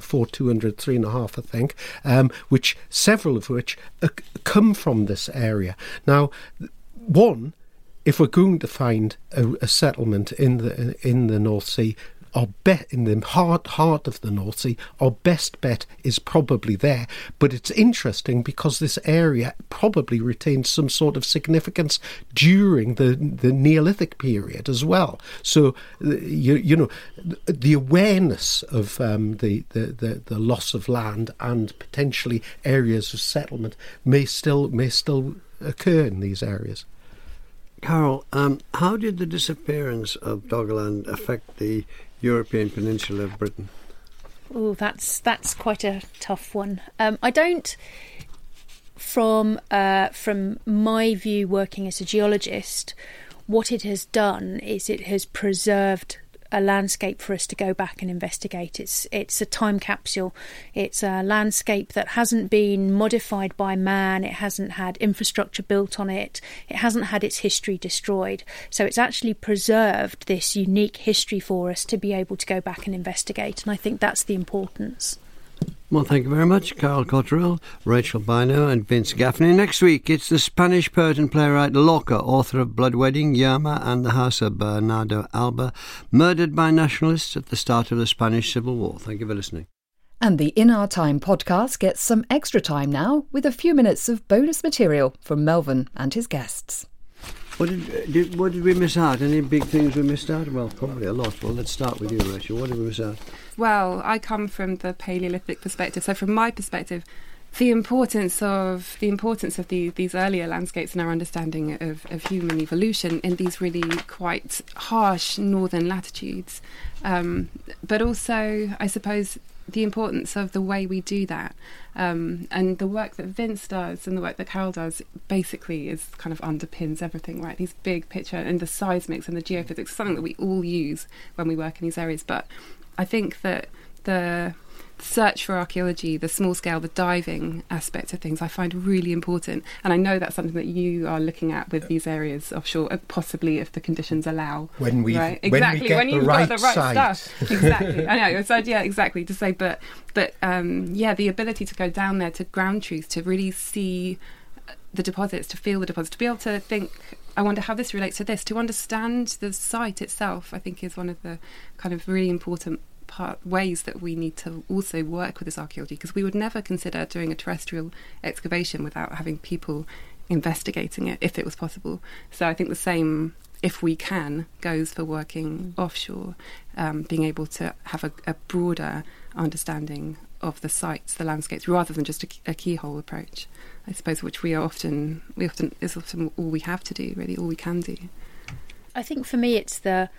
four two hundred three and a half, I think, um, which several of which uh, come from this area. Now, one, if we're going to find a, a settlement in the in the North Sea, our bet in the heart heart of the North Sea, our best bet is probably there. But it's interesting because this area probably retained some sort of significance during the the Neolithic period as well. So you you know the awareness of um, the, the, the the loss of land and potentially areas of settlement may still may still occur in these areas. Carol, um, how did the disappearance of Doggerland affect the European peninsula of Britain? Oh, that's that's quite a tough one. Um, I don't, from uh, from my view, working as a geologist, what it has done is it has preserved a landscape for us to go back and investigate. It's it's a time capsule. It's a landscape that hasn't been modified by man. It hasn't had infrastructure built on it. It hasn't had its history destroyed. So it's actually preserved this unique history for us to be able to go back and investigate. And I think that's the importance. Well, thank you very much, Carol Cotterill, Rachel Bynoe, and Vince Gaffney. Next week, it's the Spanish poet and playwright Lorca, author of Blood Wedding, Yerma, and the House of Bernarda Alba, murdered by nationalists at the start of the Spanish Civil War. Thank you for listening. And the In Our Time podcast gets some extra time now with a few minutes of bonus material from Melvyn and his guests. What did, did, what did we miss out? Any big things we missed out? Well, probably a lot. Well, let's start with you, Rachel. What did we miss out? Well, I come from the Paleolithic perspective. So, from my perspective, the importance of the importance of the, these earlier landscapes and our understanding of, of human evolution in these really quite harsh northern latitudes, um, but also, I suppose, the importance of the way we do that. Um, and the work that Vince does and the work that Carol does basically is kind of underpins everything, right? These big picture and the seismics and the geophysics, something that we all use when we work in these areas. But I think that the search for archaeology, the small scale, the diving aspect of things, I find really important. And I know that's something that you are looking at with these areas offshore, uh, possibly if the conditions allow. When we right? when exactly we get when the you've right got the right stuff. Exactly. I know. So [laughs] yeah, exactly. To say, but but um, yeah, the ability to go down there to ground truth, to really see the deposits, to feel the deposits, to be able to think. I wonder how this relates to this. To understand the site itself, I think, is one of the kind of really important part ways that we need to also work with this archaeology because we would never consider doing a terrestrial excavation without having people investigating it if it was possible. So I think the same, if we can, goes for working offshore, um, being able to have a, a, broader understanding of the sites, the landscapes, rather than just a, a keyhole approach. I suppose, which we are often, we often is often all we have to do, really, all we can do. I think for me, it's the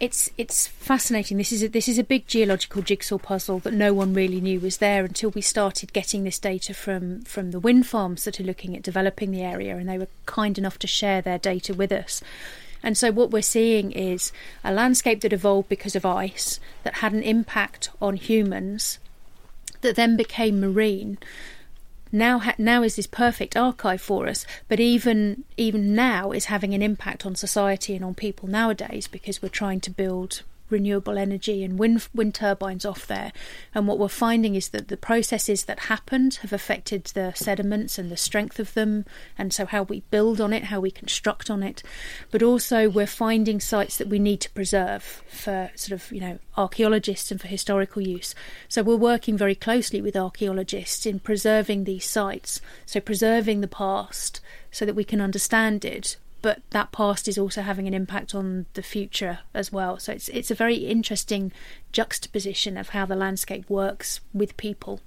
it's it's fascinating. This is a, this is a big geological jigsaw puzzle that no one really knew was there until we started getting this data from from the wind farms that are looking at developing the area, and they were kind enough to share their data with us. And so what we're seeing is a landscape that evolved because of ice that had an impact on humans, that then became marine. Now ha- now is this perfect archive for us but even even now is having an impact on society and on people nowadays because we're trying to build renewable energy and wind wind turbines off there. And what we're finding is that the processes that happened have affected the sediments and the strength of them, and so how we build on it, how we construct on it. But also we're finding sites that we need to preserve for sort of you know archaeologists and for historical use. So we're working very closely with archaeologists in preserving these sites. So preserving the past so that we can understand it but that past is also having an impact on the future as well. So it's it's a very interesting juxtaposition of how the landscape works with people.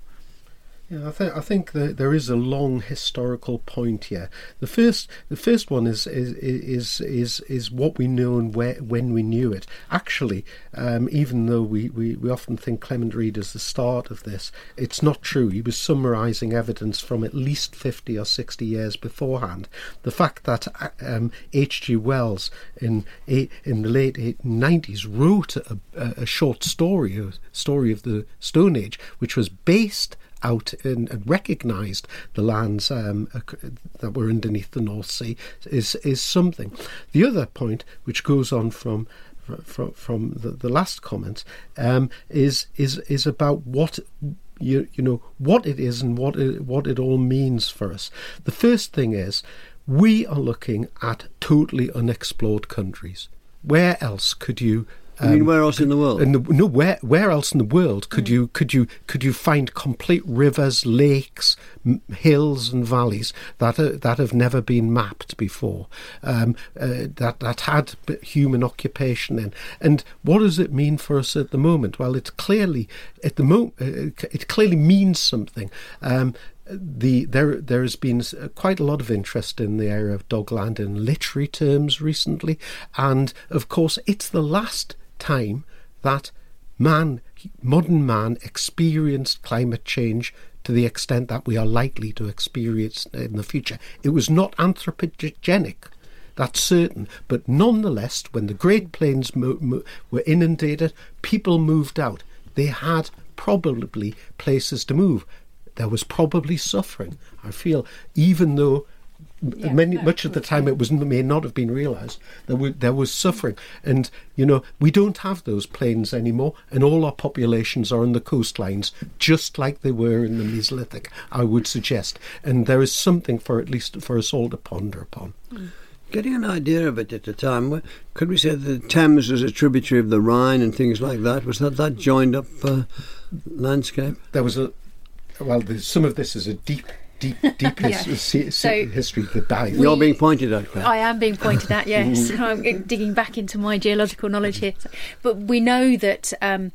Yeah, I think I think that there is a long historical point here. The first the first one is is is is, is what we knew and where when we knew it. Actually, um, even though we, we, we often think Clement Reid is the start of this, it's not true. He was summarising evidence from at least fifty or sixty years beforehand. The fact that um, H. G. Wells in in the late nineties wrote a, a short story, a story of the Stone Age, which was based out and, and recognised the lands um, that were underneath the North Sea is is something. The other point, which goes on from from, from the, the last comment, um, is is is about what you you know what it is and what it, what it all means for us. The first thing is we are looking at totally unexplored countries. Where else could you I mean, where else in the world? The, no, where where else in the world could mm. you could you could you find complete rivers, lakes, m- hills, and valleys that are, that have never been mapped before, um, uh, that that had human occupation in? And what does it mean for us at the moment? Well, it's clearly at the moment uh, it clearly means something. Um, the there there has been quite a lot of interest in the area of Doggerland in literary terms recently, and of course it's the last time that man, modern man, experienced climate change to the extent that we are likely to experience in the future. It was not anthropogenic, that's certain, but nonetheless, when the Great Plains mo- mo- were inundated, people moved out. They had probably places to move. There was probably suffering. I feel, even though yeah, many no, much of the time it was may not have been realised. There was there was suffering, and you know we don't have those plains anymore, and all our populations are on the coastlines, just like they were in the Mesolithic. I would suggest, and there is something for at least for us all to ponder upon. Mm. Getting an idea of it at the time, could we say that the Thames was a tributary of the Rhine and things like that? Was that that joined up uh, landscape? There was a well, some of this is a deep deep, [laughs] deep his, so history the dive. You're being pointed at. I am being pointed at. Yes, [laughs] I'm digging back into my geological knowledge here. But we know that um,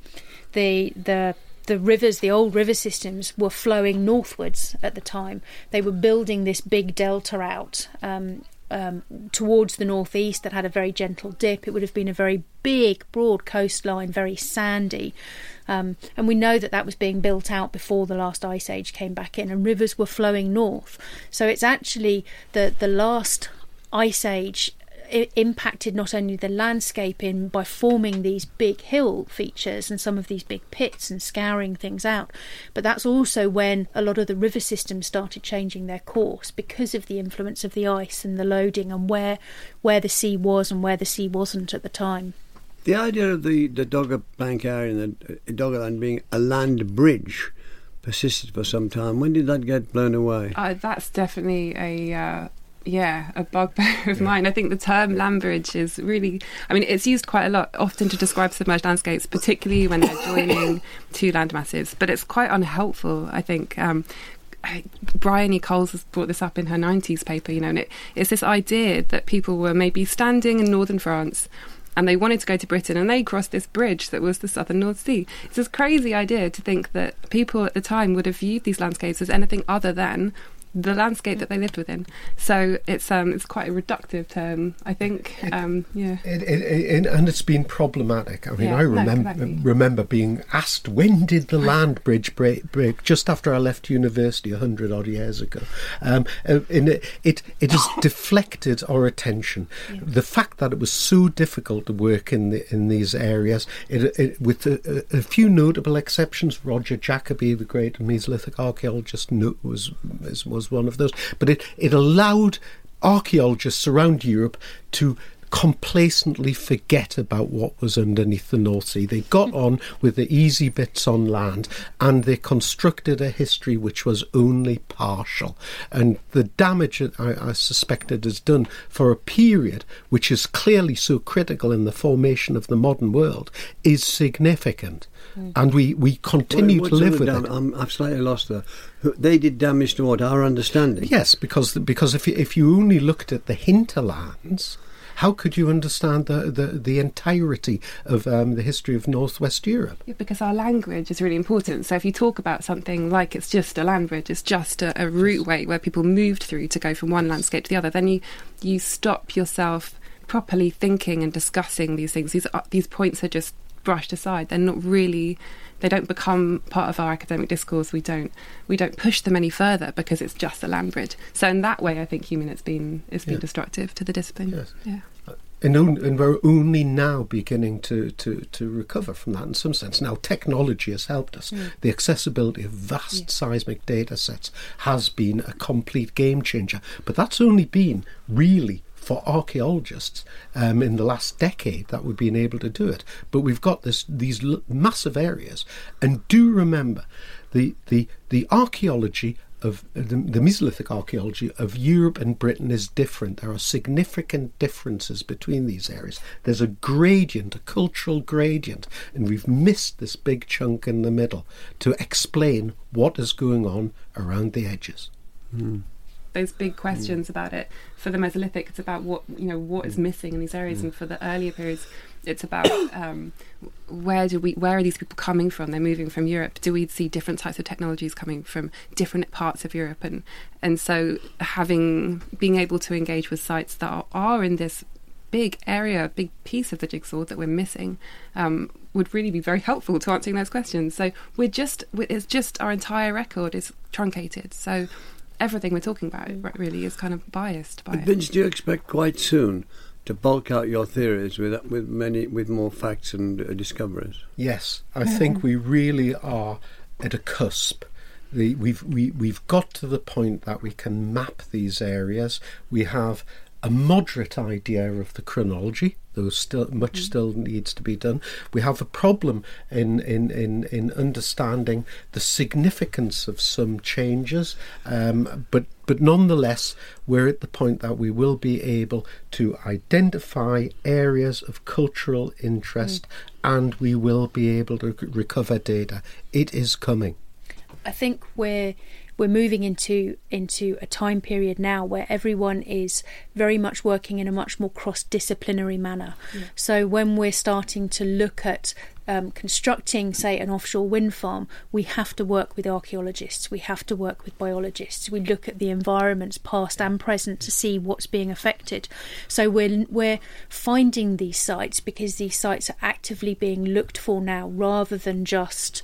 the the the rivers, the old river systems, were flowing northwards at the time. They were building this big delta out um, um, towards the northeast that had a very gentle dip. It would have been a very big, broad coastline, very sandy. Um, and we know that that was being built out before the last ice age came back in, and rivers were flowing north. So it's actually the the last ice age impacted not only the landscape in by forming these big hill features and some of these big pits and scouring things out, but that's also when a lot of the river systems started changing their course because of the influence of the ice and the loading and where where the sea was and where the sea wasn't at the time. The idea of the, the Dogger Bank area and the uh, Doggerland being a land bridge persisted for some time. When did that get blown away? Uh, that's definitely a. Uh, yeah, a bugbear [laughs] of yeah. mine. I think the term land bridge is really, I mean, it's used quite a lot, often to describe submerged landscapes, particularly when they're [laughs] joining two land masses, but it's quite unhelpful, I think. Um, Bryony Coles has brought this up in her 90s paper, you know, and it, it's this idea that people were maybe standing in northern France and they wanted to go to Britain and they crossed this bridge that was the southern North Sea. It's this crazy idea to think that people at the time would have viewed these landscapes as anything other than the landscape that they lived within. So it's um, it's quite a reductive term, I think. Um, yeah. It, it, it, and it's been problematic. I mean, Yeah, I no, remember exactly. remember being asked when did the [laughs] land bridge break, break just after I left university a hundred odd years ago. Um, uh, and it, it it has [laughs] deflected our attention. The fact that it was so difficult to work in the in these areas, it, it, with a, a, a few notable exceptions, Roger Jacobi, the great Mesolithic archaeologist, was was was one of those. But it it allowed archaeologists around Europe to complacently forget about what was underneath the North Sea. They got on with the easy bits on land and they constructed a history which was only partial. And the damage that I, I suspect it has done for a period which is clearly so critical in the formation of the modern world is significant. Mm-hmm. And we, we continue What- to live with dam- it. I'm, I've slightly lost there. They did damage to what? Our understanding? Yes, because because if you, if you only looked at the hinterlands, how could you understand the the, the entirety of um, the history of Northwest Europe? Yeah, because our language is really important. So if you talk about something like it's just a land bridge, it's just a, a routeway where people moved through to go from one landscape to the other, then you you stop yourself properly thinking and discussing these things. These are, these points are just brushed aside. They're not really they don't become part of our academic discourse. We don't we don't push them any further because it's just a land bridge. So in that way, I think human it's been it's been Yeah. destructive to the discipline. Yes. Yeah. Uh, and, on, and we're only now beginning to, to, to recover from that in some sense. Now, technology has helped us. Mm. The accessibility of vast seismic data sets has been a complete game changer. But that's only been really for archaeologists um, in the last decade that we've been able to do it. But we've got this these massive areas. And do remember, the, the, the archaeology of the, the Mesolithic archaeology of Europe and Britain is different. There are significant differences between these areas. There's a gradient, a cultural gradient, and we've missed this big chunk in the middle to explain what is going on around the edges. Those big questions about it. For the Mesolithic, it's about what you know what is missing in these areas, and for the earlier periods, it's about [coughs] um, where do we where are these people coming from? They're moving from Europe. Do we see different types of technologies coming from different parts of Europe? And and so having being able to engage with sites that are, are in this big area, big piece of the jigsaw that we're missing, um, would really be very helpful to answering those questions. So we're just, it's just our entire record is truncated. So everything we're talking about really is kind of biased by But it. Vince, do you expect quite soon to bulk out your theories with with many with more facts and uh, discoveries? Yes, I think we really are at a cusp. The, we've we, we've got to the point that we can map these areas. We have a moderate idea of the chronology, though still much still needs to be done. We have a problem in in, in, in understanding the significance of some changes, um, but but nonetheless, we're at the point that we will be able to identify areas of cultural interest, and we will be able to recover data. It is coming. I think we're we're moving into into a time period now where everyone is very much working in a much more cross-disciplinary manner. So when we're starting to look at um, constructing, say, an offshore wind farm, we have to work with archaeologists, we have to work with biologists. We look at the environments, past and present, to see what's being affected. So we're we're finding these sites because these sites are actively being looked for now, rather than just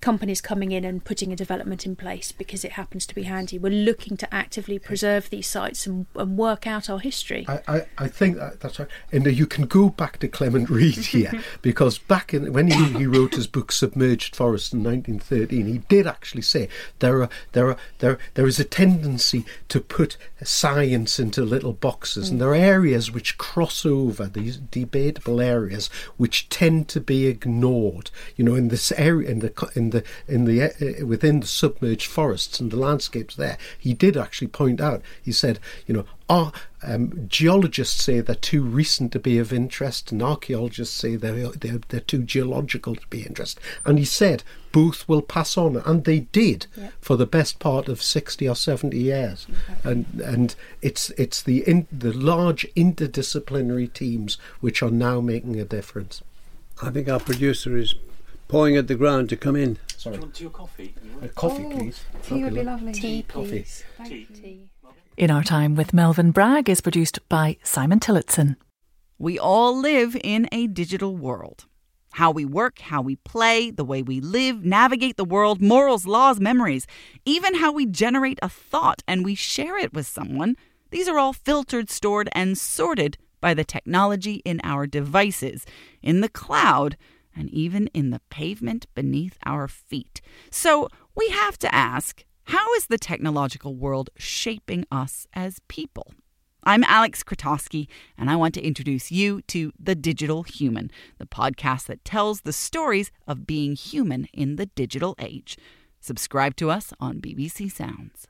companies coming in and putting a development in place because it happens to be handy. We're looking to actively preserve these sites and, and work out our history. I, I, I think that, that's right. And uh, you can go back to Clement Reid [laughs] here because back in when he, he wrote his book Submerged Forest in 1913, he did actually say there are there are there there is a tendency to put science into little boxes, and there are areas which cross over these debatable areas which tend to be ignored. You know, in this area in the co- in the in the uh, within the submerged forests and the landscapes there, he did actually point out. He said, you know, are, um, geologists say they're too recent to be of interest, and archaeologists say they're, they're they're too geological to be interest. And he said both will pass on, and they did for the best part of sixty or seventy years. And and it's it's the in, the large interdisciplinary teams which are now making a difference. I think our producer is pawing at the ground to come in. Sorry. Do you want tea or coffee? A coffee, oh, please. Tea would be lovely. Tea, Coffee. please. Tea. Tea. In Our Time with Melvyn Bragg is produced by Simon Tillotson. We all live in a digital world. How we work, how we play, the way we live, navigate the world, morals, laws, memories, even how we generate a thought and we share it with someone, these are all filtered, stored, and sorted by the technology in our devices, in the cloud, and even in the pavement beneath our feet. So we have to ask how is the technological world shaping us as people? I'm Aleks Krotoski, and I want to introduce you to The Digital Human, the podcast that tells the stories of being human in the digital age. Subscribe to us on BBC Sounds.